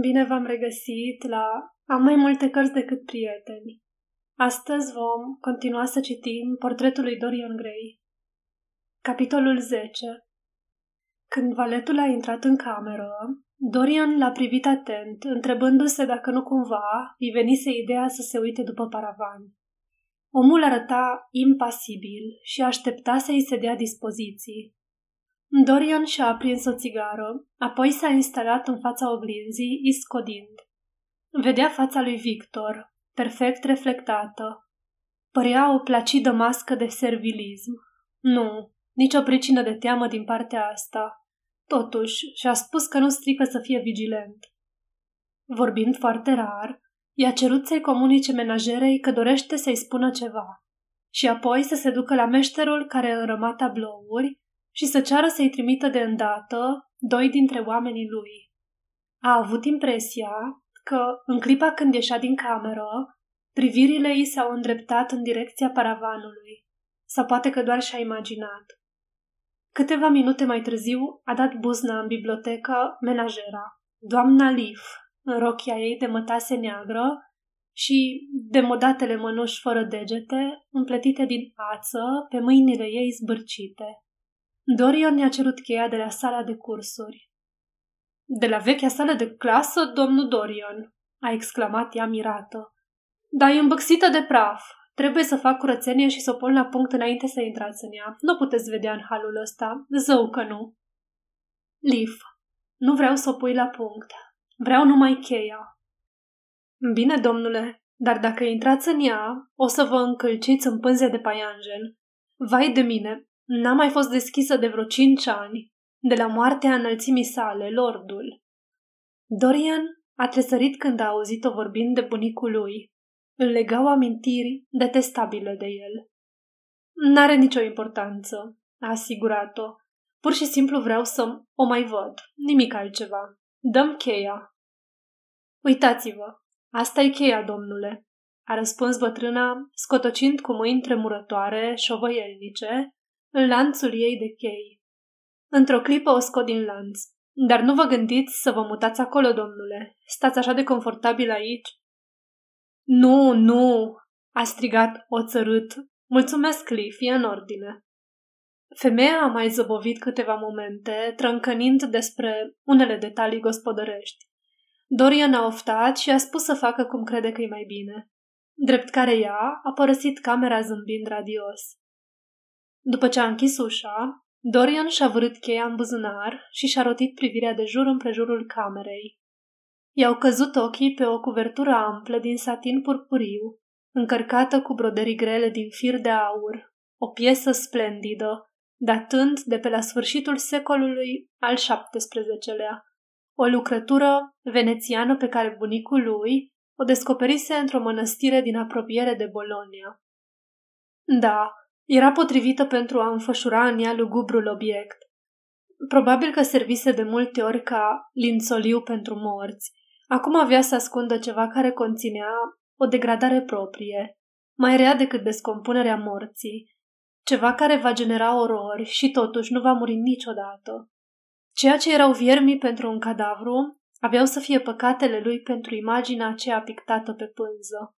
Bine v-am regăsit la Am mai multe cărți decât prieteni. Astăzi vom continua să citim portretul lui Dorian Gray. Capitolul 10 Când valetul a intrat în cameră, Dorian l-a privit atent, întrebându-se dacă nu cumva îi venise ideea să se uite după paravan. Omul arăta impasibil și aștepta să-i se dea dispoziții. Dorian și-a aprins o țigară, apoi s-a instalat în fața oglinzii, iscodind. Vedea fața lui Victor, perfect reflectată. Părea o placidă mască de servilism. Nu, nicio pricină de teamă din partea asta. Totuși, și-a spus că nu strică să fie vigilent. Vorbind foarte rar, i-a cerut să-i comunice menajerei că dorește să-i spună ceva și apoi să se ducă la meșterul care înrăma tablouri și să ceară să-i trimită de îndată doi dintre oamenii lui. A avut impresia că, în clipa când ieșea din cameră, privirile ei s-au îndreptat în direcția paravanului, sau poate că doar și-a imaginat. Câteva minute mai târziu a dat buzna în bibliotecă menajera, doamna Leaf, în rochia ei de mătase neagră și demodatele mănuși fără degete, împletite din ață pe mâinile ei zbârcite. Dorian ne-a cerut cheia de la sala de cursuri. De la vechea sală de clasă, domnul Dorian, a exclamat ea mirată. Dar e îmbăxită de praf. Trebuie să fac curățenie și să o pun la punct înainte să intrați în ea. Nu puteți vedea în halul ăsta. Zău că nu. Leaf, nu vreau să o pui la punct. Vreau numai cheia. Bine, domnule, dar dacă intrați în ea, o să vă încălciți în pânze de paianjen. Vai de mine, N-a mai fost deschisă de vreo cinci ani, de la moartea înălțimii sale, lordul. Dorian a tresărit când a auzit-o vorbind de bunicul lui. Îl legau amintiri detestabile de el. N-are nicio importanță, a asigurat-o. Pur și simplu vreau să o mai văd, nimic altceva. Dăm cheia. Uitați-vă, asta e cheia, domnule, a răspuns bătrâna, scotocind cu mâini tremurătoare, șovăielnice, în lanțul ei de chei. Într-o clipă o scot din lanț. Dar nu vă gândiți să vă mutați acolo, domnule. Stați așa de confortabil aici. Nu, nu, a strigat o țărât. Mulțumesc, Cliff, e în ordine. Femeia a mai zăbovit câteva momente, trâncănind despre unele detalii gospodărești. Dorian a oftat și a spus să facă cum crede că e mai bine. Drept care ea a părăsit camera zâmbind radios. După ce a închis ușa, Dorian și-a vărât cheia în buzunar și și-a rotit privirea de jur împrejurul camerei. I-au căzut ochii pe o cuvertură amplă din satin purpuriu, încărcată cu broderii grele din fir de aur, o piesă splendidă, datând de pe la sfârșitul secolului al XVII-lea, o lucrătură venețiană pe care bunicul lui o descoperise într-o mănăstire din apropiere de Bolonia. Da, era potrivită pentru a înfășura în ea lugubrul obiect. Probabil că servise de multe ori ca lințoliu pentru morți. Acum avea să ascundă ceva care conținea o degradare proprie, mai rea decât descompunerea morții, ceva care va genera orori și totuși nu va muri niciodată. Ceea ce erau viermii pentru un cadavru aveau să fie păcatele lui pentru imaginea aceea pictată pe pânză.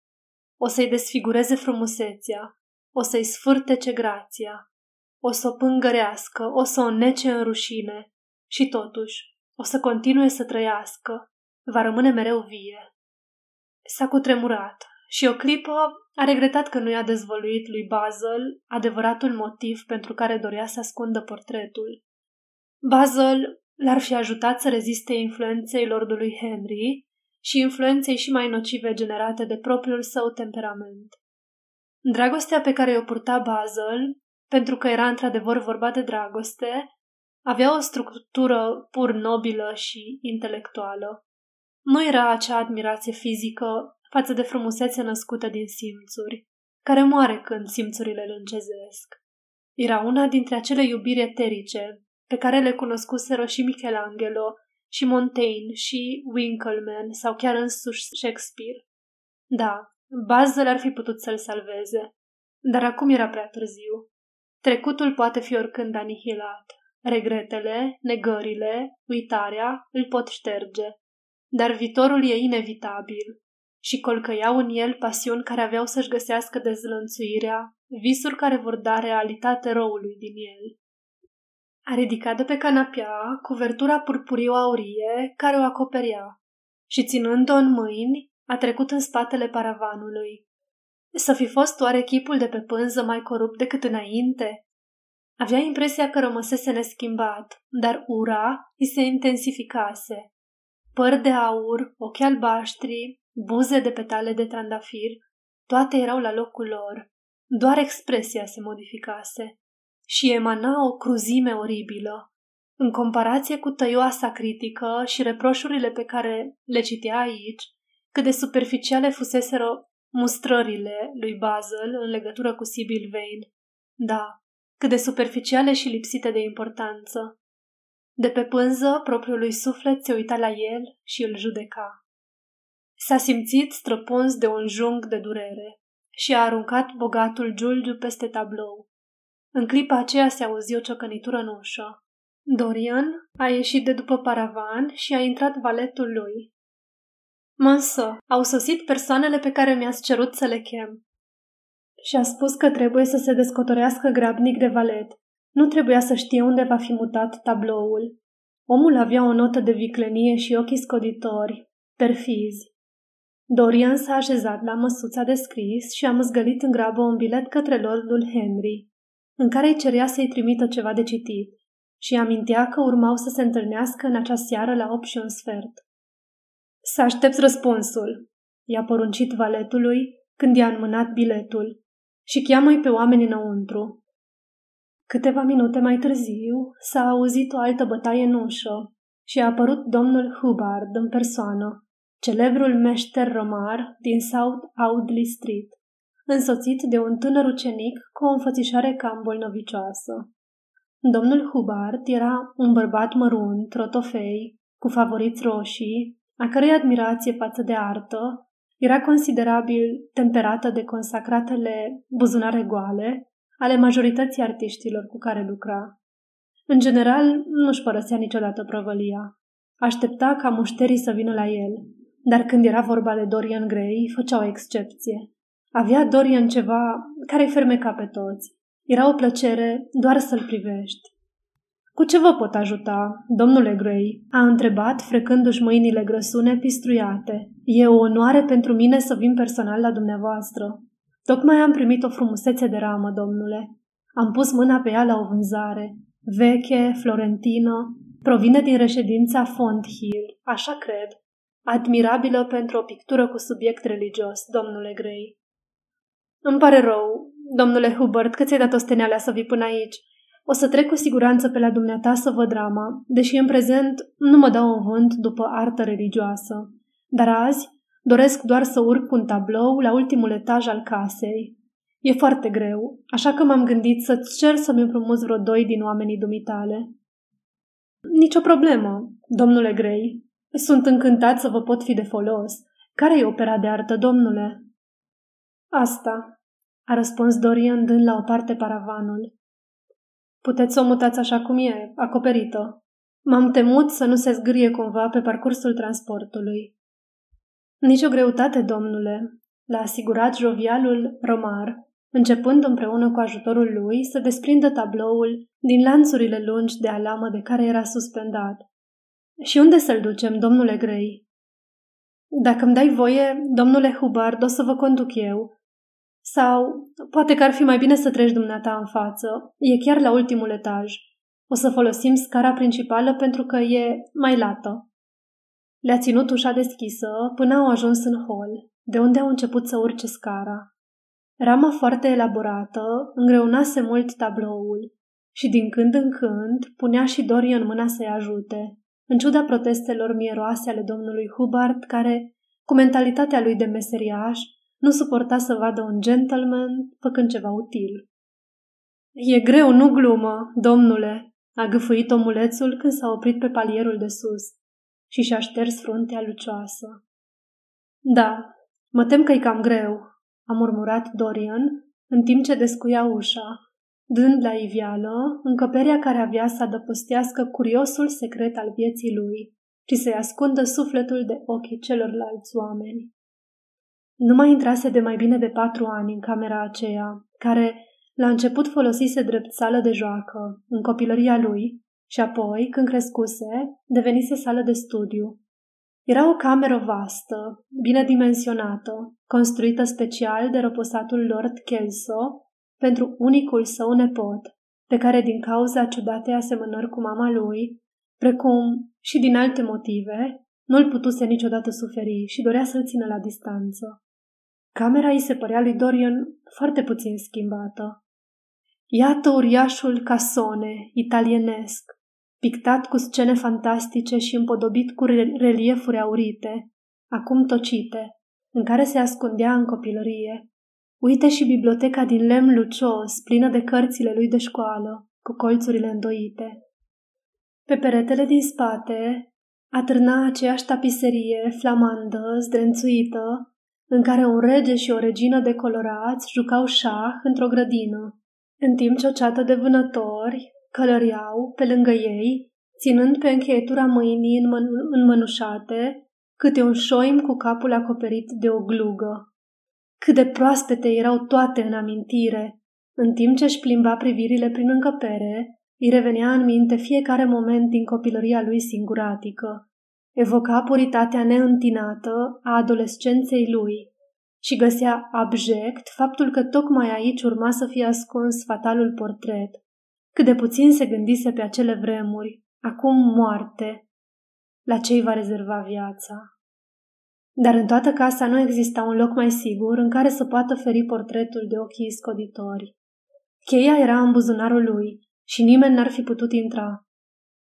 O să-i desfigureze frumusețea, o să-i sfârtece grația, o să o pângărească, o să o nece în rușine și totuși o să continue să trăiască, va rămâne mereu vie. S-a cutremurat și o clipă a regretat că nu i-a dezvăluit lui Basil adevăratul motiv pentru care dorea să ascundă portretul. Basil l-ar fi ajutat să reziste influenței lordului Henry și influenței și mai nocive generate de propriul său temperament. Dragostea pe care o purta Basil, pentru că era într-adevăr vorba de dragoste, avea o structură pur nobilă și intelectuală. Nu era acea admirație fizică față de frumusețe născută din simțuri, care moare când simțurile îl încezesc. Era una dintre acele iubiri eterice pe care le cunoscuseră și Michelangelo, și Montaigne, și Winckelmann sau chiar însuși Shakespeare. Da, Bazel ar fi putut să-l salveze, dar acum era prea târziu. Trecutul poate fi oricând anihilat. Regretele, negările, uitarea îl pot șterge. dar viitorul e inevitabil și colcăiau în el pasiuni care aveau să-și găsească dezlănțuirea, visuri care vor da realitate răului din el. A ridicat de pe canapea cuvertura purpuriu-aurie care o acoperea și, ținând-o în mâini, a trecut în spatele paravanului. Să fi fost oare chipul de pe pânză mai corupt decât înainte? Avea impresia că rămăsese neschimbat, dar ura îi se intensificase. Păr de aur, ochi albaștri, buze de petale de trandafir, toate erau la locul lor. Doar expresia se modificase și emana o cruzime oribilă. În comparație cu tăioasa critică și reproșurile pe care le citea aici, cât de superficiale fuseseră mustrările lui Basil în legătură cu Sibyl Vane. Da, cât de superficiale și lipsite de importanță. De pe pânză, propriul lui suflet se uita la el și îl judeca. S-a simțit străpuns de un jung de durere și a aruncat bogatul Giulgiu peste tablou. În clipa aceea se auzi o ciocănitură în ușă. Dorian a ieșit de după paravan și a intrat valetul lui. Măsă, au sosit persoanele pe care mi-ați cerut să le chem. Și a spus că trebuie să se descotorească grabnic de valet. Nu trebuia să știe unde va fi mutat tabloul. Omul avea o notă de viclenie și ochii scoditori, perfizi. Dorian s-a așezat la măsuța de scris și a măzgălit în grabă un bilet către lordul Henry, în care îi cerea să-i trimită ceva de citit și amintea că urmau să se întâlnească în acea seară la 8 și un sfert. Să aștepți răspunsul, i-a poruncit valetului când i-a înmânat biletul și cheamă-i pe oameni înăuntru. Câteva minute mai târziu s-a auzit o altă bătaie în ușă și a apărut domnul Hubbard în persoană, celebrul meșter romar din South Audley Street, însoțit de un tânăr ucenic cu o înfățișare cam bolnovicioasă. Domnul Hubbard era un bărbat mărunt, rotofei, cu favoriți roșii, a cărei admirație față de artă era considerabil temperată de consacratele buzunare goale ale majorității artiștilor cu care lucra. În general, nu-și părăsea niciodată prăvălia. Aștepta ca mușterii să vină la el, dar când era vorba de Dorian Gray, făcea o excepție. Avea Dorian ceva care îi fermeca pe toți. Era o plăcere doar să-l privești. Cu ce vă pot ajuta, domnule Gray?" a întrebat, frecându-și mâinile grăsune pistruiate. E o onoare pentru mine să vin personal la dumneavoastră. Tocmai am primit o frumusețe de ramă, domnule. Am pus mâna pe ea la o vânzare. Veche, florentină, provine din reședința Fonthill, așa cred. Admirabilă pentru o pictură cu subiect religios, domnule Gray. Îmi pare rău, domnule Hubert, că ți-ai dat ostenealea să vii până aici. O să trec cu siguranță pe la dumneata să văd drama, deși în prezent nu mă dau un vânt după artă religioasă. Dar azi doresc doar să urc un tablou la ultimul etaj al casei. E foarte greu, așa că m-am gândit să-ți cer să-mi împrumuți vreo doi din oamenii dumitale. Nicio problemă, domnule Grey. Sunt încântat să vă pot fi de folos. Care e opera de artă, domnule? Asta, a răspuns Dorian dând la o parte paravanul. Puteți să o mutați așa cum e, acoperită. M-am temut să nu se zgârie cumva pe parcursul transportului. Nici o greutate, domnule, l-a asigurat jovialul Romar, începând împreună cu ajutorul lui să desprindă tabloul din lanțurile lungi de alamă de care era suspendat. Și unde să-l ducem, domnule Grey? Dacă îmi dai voie, domnule Hubbard, o să vă conduc eu, sau poate că ar fi mai bine să treci dumneata în față. E chiar la ultimul etaj. O să folosim scara principală pentru că e mai lată. Le-a ținut ușa deschisă până au ajuns în hol, de unde au început să urce scara. Rama foarte elaborată îngreunase mult tabloul și din când în când punea și Dorie în mâna să-i ajute, în ciuda protestelor mieroase ale domnului Hubbard, care, cu mentalitatea lui de meseriaș, nu suporta să vadă un gentleman făcând ceva util. E greu, nu glumă, domnule, a gâfâit omulețul când s-a oprit pe palierul de sus și și-a șters fruntea lucioasă. Da, mă tem că-i cam greu, a murmurat Dorian, în timp ce descuia ușa, dând la ivială încăperea care avea să adăpostească curiosul secret al vieții lui. ci să-i ascundă sufletul de ochii celorlalți oameni. Nu mai intrase de mai bine de patru ani în camera aceea, care la început folosise drept sală de joacă în copilăria lui și apoi, când crescuse, devenise sală de studiu. Era o cameră vastă, bine dimensionată, construită special de răposatul Lord Kelso pentru unicul său nepot, pe care din cauza ciudatei asemănări cu mama lui, precum și din alte motive, nu-l putuse niciodată suferi și dorea să-l țină la distanță. Camera îi se părea lui Dorian foarte puțin schimbată. Iată uriașul casone, italienesc, pictat cu scene fantastice și împodobit cu reliefuri aurite, acum tocite, în care se ascundea în copilărie. Uite și biblioteca din lemn lucios, plină de cărțile lui de școală, cu colțurile îndoite. Pe peretele din spate atârna aceeași tapiserie flamandă, zdrențuită, în care un rege și o regină decolorați jucau șah într-o grădină, în timp ce o ceată de vânători călăreau pe lângă ei, ținând pe încheietura mâinii înmân- înmănușate câte un șoim cu capul acoperit de o glugă. Cât de proaspete erau toate în amintire, în timp ce își plimba privirile prin încăpere, îi revenea în minte fiecare moment din copilăria lui singuratică. Evoca puritatea neîntinată a adolescenței lui și găsea abject faptul că tocmai aici urma să fie ascuns fatalul portret. Cât de puțin se gândise pe acele vremuri, acum moarte, la ce va rezerva viața. Dar în toată casa nu exista un loc mai sigur în care să poată feri portretul de ochii scoditori. Cheia era în buzunarul lui și nimeni n-ar fi putut intra.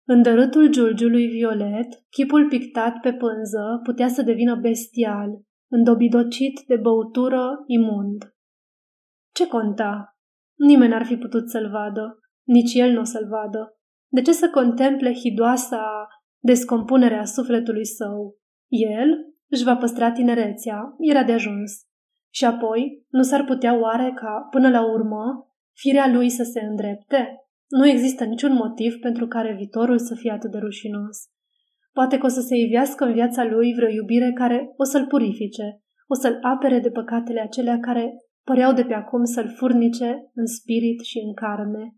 În dărâtul giulgiului violet, chipul pictat pe pânză putea să devină bestial, îndobidocit de băutură imund. Ce conta? Nimeni n-ar fi putut să-l vadă, nici el nu o să-l vadă. De ce să contemple hidoasa descompunerea sufletului său? El își va păstra tinerețea, era de ajuns. Și apoi, nu s-ar putea oare ca, până la urmă, firea lui să se îndrepte? Nu există niciun motiv pentru care viitorul să fie atât de rușinos. Poate că o să se ivească în viața lui vreo iubire care o să-l purifice, o să-l apere de păcatele acelea care păreau de pe acum să-l furnice în spirit și în carne.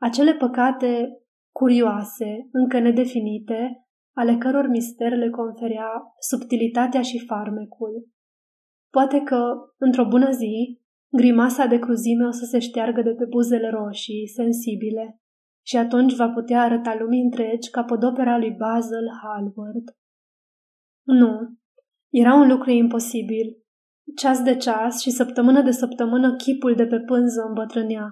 Acele păcate curioase, încă nedefinite, ale căror mister le conferea subtilitatea și farmecul. Poate că, într-o bună zi, Grimasa de cruzime o să se șteargă de pe buzele roșii, sensibile, și atunci va putea arăta lumii întregi ca podopera lui Basil Hallward. Nu, era un lucru imposibil. Ceas de ceas și săptămână de săptămână chipul de pe pânză îmbătrânea.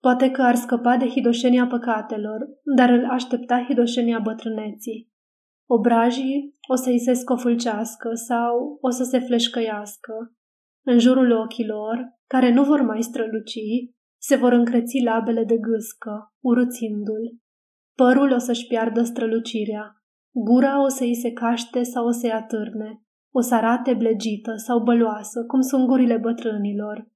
Poate că ar scăpa de hidoșenia păcatelor, dar îl aștepta hidoșenia bătrâneții. Obrajii o să-i se scofulcească sau o să se fleșcăiască. În jurul ochilor, care nu vor mai străluci, se vor încreți labele de gâscă, urâțindu-l. Părul o să-și piardă strălucirea, gura o să-i se caște sau o să-i atârne, o să arate blegită sau băloasă, cum sunt gurile bătrânilor.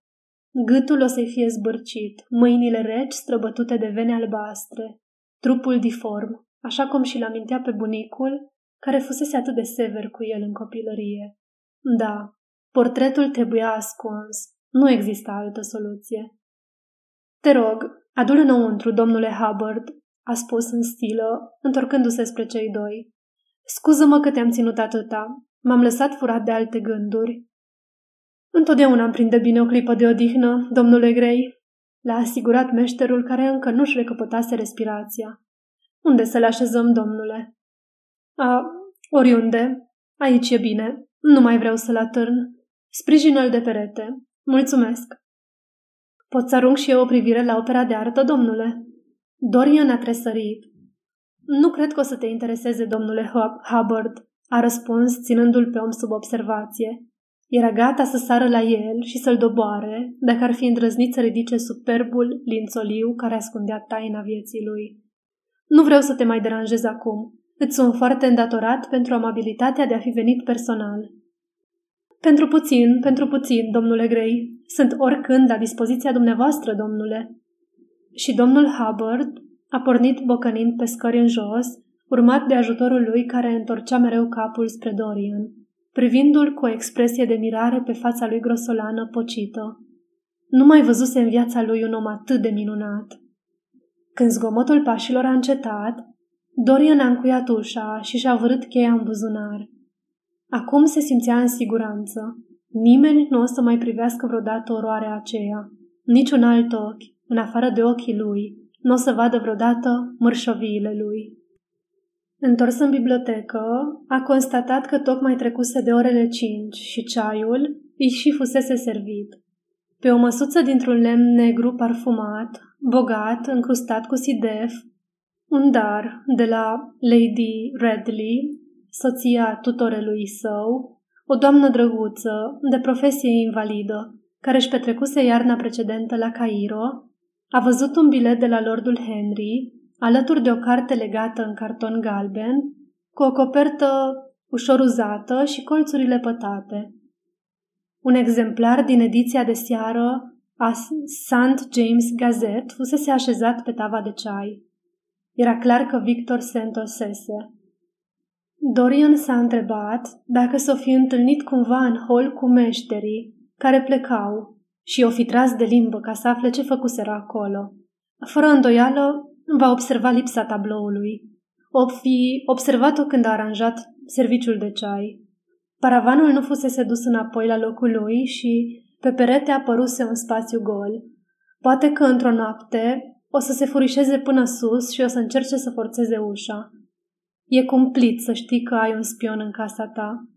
Gâtul o să-i fie zbârcit, mâinile reci străbătute de vene albastre, trupul diform, așa cum și-l amintea pe bunicul, care fusese atât de sever cu el în copilărie. Da, portretul trebuia ascuns, nu există altă soluție. Te rog, adu-l înăuntru, domnule Hubbard, a spus în stilă, întorcându-se spre cei doi. Scuză-mă că te-am ținut atâta. M-am lăsat furat de alte gânduri. Întotdeauna îmi prinde bine o clipă de odihnă, domnule Grey, l-a asigurat meșterul care încă nu-și recăpătase respirația. Unde să le așezăm, domnule? A, oriunde. Aici e bine. Nu mai vreau să-l atârn. Sprijină-l de perete. Mulțumesc. Pot să arunc și eu o privire la opera de artă, domnule? Dorian a tresărit. Nu cred că o să te intereseze, domnule Hubbard, a răspuns, ținându-l pe om sub observație. Era gata să sară la el și să-l doboare, dacă ar fi îndrăznit să ridice superbul lințoliu care ascundea taina vieții lui. Nu vreau să te mai deranjez acum. Îți sunt foarte îndatorat pentru amabilitatea de a fi venit personal. Pentru puțin, pentru puțin, domnule Grey. Sunt oricând la dispoziția dumneavoastră, domnule. Și domnul Hubbard a pornit bocănind pe scări în jos, urmat de ajutorul lui care întorcea mereu capul spre Dorian, privindu-l cu o expresie de mirare pe fața lui grosolană pocită. Nu mai văzuse în viața lui un om atât de minunat. Când zgomotul pașilor a încetat, Dorian a încuiat ușa și și-a vărât cheia în buzunar. Acum se simțea în siguranță. Nimeni nu o să mai privească vreodată oroarea aceea. Niciun alt ochi, în afară de ochii lui, nu o să vadă vreodată mărșoviile lui. Întors în bibliotecă, a constatat că tocmai trecuse de orele cinci și ceaiul îi și fusese servit. Pe o măsuță dintr-un lemn negru parfumat, bogat, încrustat cu sidef, un dar de la Lady Redley, soția tutorelui său, o doamnă drăguță, de profesie invalidă, care își petrecuse iarna precedentă la Cairo, a văzut un bilet de la Lordul Henry, alături de o carte legată în carton galben, cu o copertă ușor uzată și colțurile pătate. Un exemplar din ediția de seară a St. James Gazette fusese așezat pe tava de ceai. Era clar că Victor se întorsese. Dorian s-a întrebat dacă s-o fi întâlnit cumva în hol cu meșterii care plecau și o fi tras de limbă ca să afle ce făcuseră acolo. Fără îndoială, va observa lipsa tabloului. O fi observat-o când a aranjat serviciul de ceai. Paravanul nu fusese dus înapoi la locul lui și pe perete apăruse un spațiu gol. Poate că într-o noapte o să se furișeze până sus și o să încerce să forțeze ușa. E cumplit să știi că ai un spion în casa ta.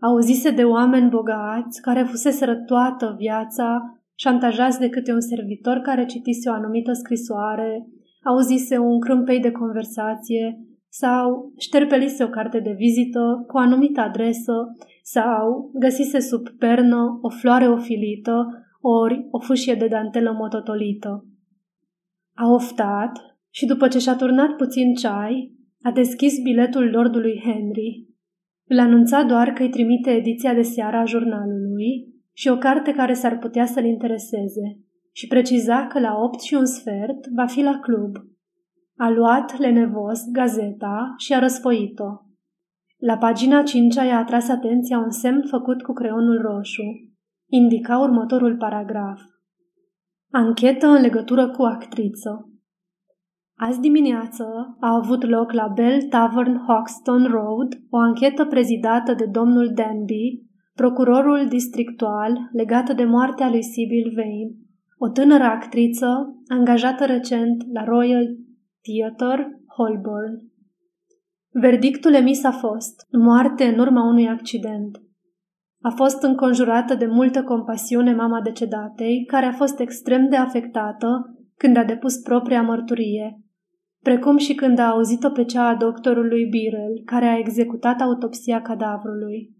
Auzise de oameni bogați care fuseseră toată viața șantajați de câte un servitor care citise o anumită scrisoare, auzise un crâmpei de conversație sau șterpelise o carte de vizită cu o anumită adresă sau găsise sub pernă o floare ofilită ori o fâșie de dantelă mototolită. A oftat și după ce și-a turnat puțin ceai, a deschis biletul lordului Henry. Îl anunța doar că îi trimite ediția de seară a jurnalului și o carte care s-ar putea să-l intereseze și preciza că la opt și un sfert va fi la club. A luat lenevos gazeta și a răsfoit-o. La pagina 5 i-a atras atenția un semn făcut cu creionul roșu. Indica următorul paragraf. Anchetă în legătură cu actriță. Azi dimineață a avut loc la Bell Tavern Hoxton Road o anchetă prezidată de domnul Danby, procurorul districtual legată de moartea lui Sibyl Vane, o tânără actriță angajată recent la Royal Theatre Holborn. Verdictul emis a fost moarte în urma unui accident. A fost înconjurată de multă compasiune mama decedatei, care a fost extrem de afectată când a depus propria mărturie, precum și când a auzit-o pe cea a doctorului Birel, care a executat autopsia cadavrului.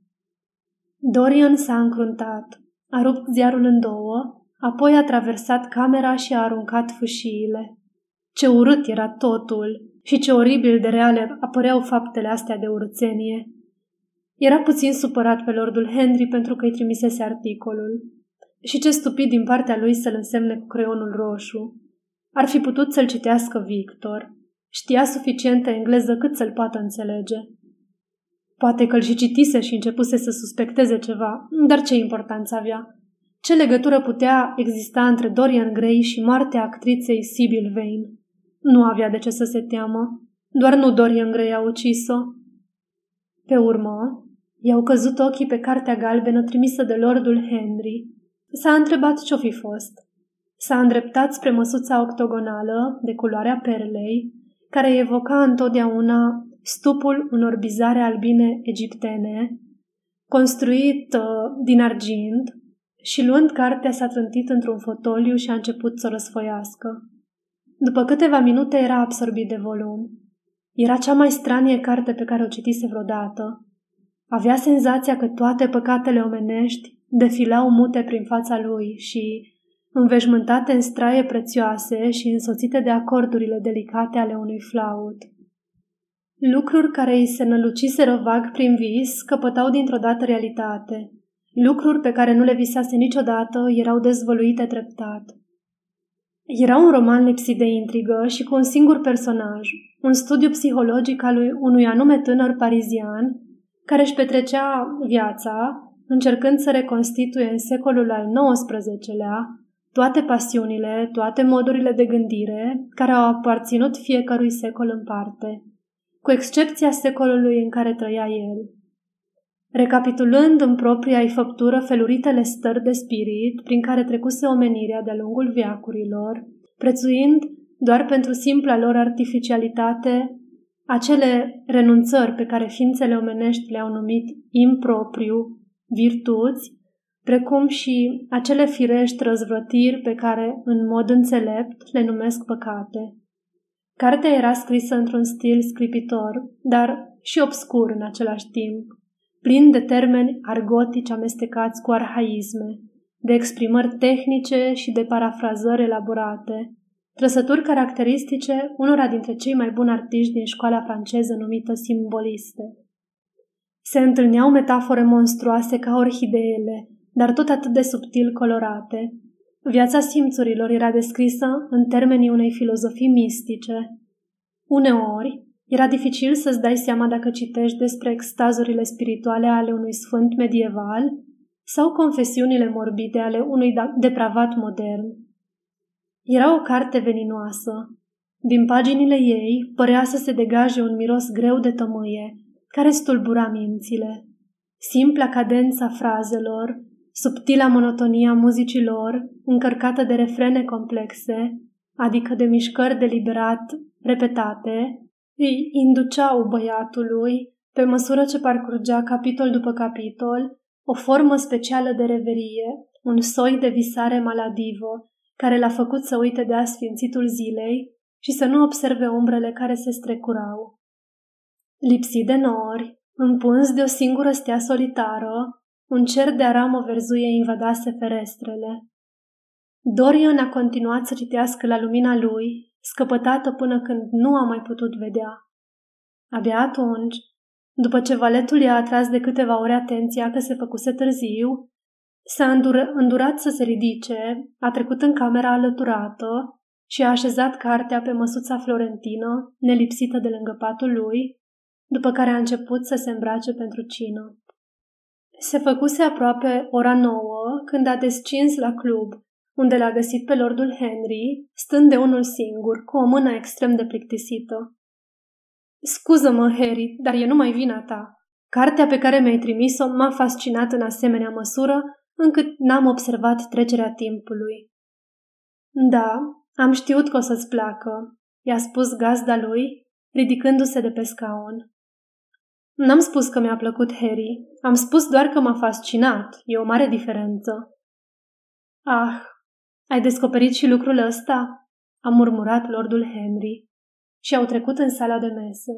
Dorian s-a încruntat, a rupt ziarul în două, apoi a traversat camera și a aruncat fâșiile. Ce urât era totul și ce oribil de reale apăreau faptele astea de urțenie. Era puțin supărat pe Lordul Henry pentru că îi trimisese articolul. Și ce stupid din partea lui să-l însemne cu creionul roșu. Ar fi putut să-l citească Victor. Știa suficientă engleză cât să-l poată înțelege. Poate că îl și citise și începuse să suspecteze ceva, dar ce importanță avea? Ce legătură putea exista între Dorian Gray și moartea actriței Sibyl Vane? Nu avea de ce să se teamă. Doar nu Dorian Gray a ucis-o. Pe urmă, i-au căzut ochii pe cartea galbenă trimisă de Lordul Henry. S-a întrebat ce-o fi fost. S-a îndreptat spre măsuța octogonală, de culoarea perlei, care evoca întotdeauna stupul unor bizare albine egiptene, construit uh, din argint, și luând cartea s-a trântit într-un fotoliu și a început să o răsfoiască. După câteva minute era absorbit de volum. Era cea mai stranie carte pe care o citise vreodată. Avea senzația că toate păcatele omenești defilau mute prin fața lui și, înveșmântate în straie prețioase și însoțite de acordurile delicate ale unui flaut. Lucruri care îi se năluciseră vag prin vis căpătau dintr-o dată realitate. Lucruri pe care nu le visase niciodată erau dezvăluite treptat. Era un roman lipsit de intrigă și cu un singur personaj, un studiu psihologic al unui anume tânăr parizian care își petrecea viața încercând să reconstituie în secolul al XIX-lea toate pasiunile, toate modurile de gândire care au aparținut fiecărui secol în parte, cu excepția secolului în care trăia el. Recapitulând în propria ei făptură feluritele stări de spirit prin care trecuse omenirea de-a lungul viacurilor, prețuind doar pentru simpla lor artificialitate acele renunțări pe care ființele omenești le-au numit impropriu, virtuți, precum și acele firești răzvrătiri pe care, în mod înțelept, le numesc păcate. Cartea era scrisă într-un stil scripitor, dar și obscur în același timp, plin de termeni argotici amestecați cu arhaisme, de exprimări tehnice și de parafrazări elaborate, trăsături caracteristice unora dintre cei mai buni artiști din școala franceză numită simboliste. Se întâlneau metafore monstruoase ca orhideele, dar tot atât de subtil colorate. Viața simțurilor era descrisă în termenii unei filozofii mistice. Uneori, era dificil să-ți dai seama dacă citești despre extazurile spirituale ale unui sfânt medieval sau confesiunile morbide ale unui da- depravat modern. Era o carte veninoasă. Din paginile ei părea să se degaje un miros greu de tămâie, care stulbura mințile. Simpla cadența frazelor, subtila monotonia muzicilor, încărcată de refrene complexe, adică de mișcări deliberat repetate, îi induceau băiatului, pe măsură ce parcurgea capitol după capitol, o formă specială de reverie, un soi de visare maladivă, care l-a făcut să uite de asfințitul zilei și să nu observe umbrele care se strecurau. Lipsit de nori, împuns de o singură stea solitară, un cer de aramă verzuie invadase ferestrele. Dorian a continuat să citească la lumina lui, scăpătată până când nu a mai putut vedea. Abia atunci, după ce valetul i-a atras de câteva ore atenția că se făcuse târziu, s-a îndur- îndurat să se ridice, a trecut în camera alăturată și a așezat cartea pe măsuța florentină, nelipsită de lângă patul lui, după care a început să se îmbrace pentru cină. Se făcuse aproape ora nouă când a descins la club, unde l-a găsit pe lordul Henry, stând de unul singur, cu o mână extrem de plictisită. Scuză-mă, Harry, dar e numai vina ta. Cartea pe care mi-ai trimis-o m-a fascinat în asemenea măsură încât n-am observat trecerea timpului. Da, am știut că o să-ți placă, i-a spus gazda lui, ridicându-se de pe scaun. N-am spus că mi-a plăcut Harry, am spus doar că m-a fascinat, e o mare diferență. Ah, ai descoperit și lucrul ăsta? a murmurat lordul Henry și au trecut în sala de mese.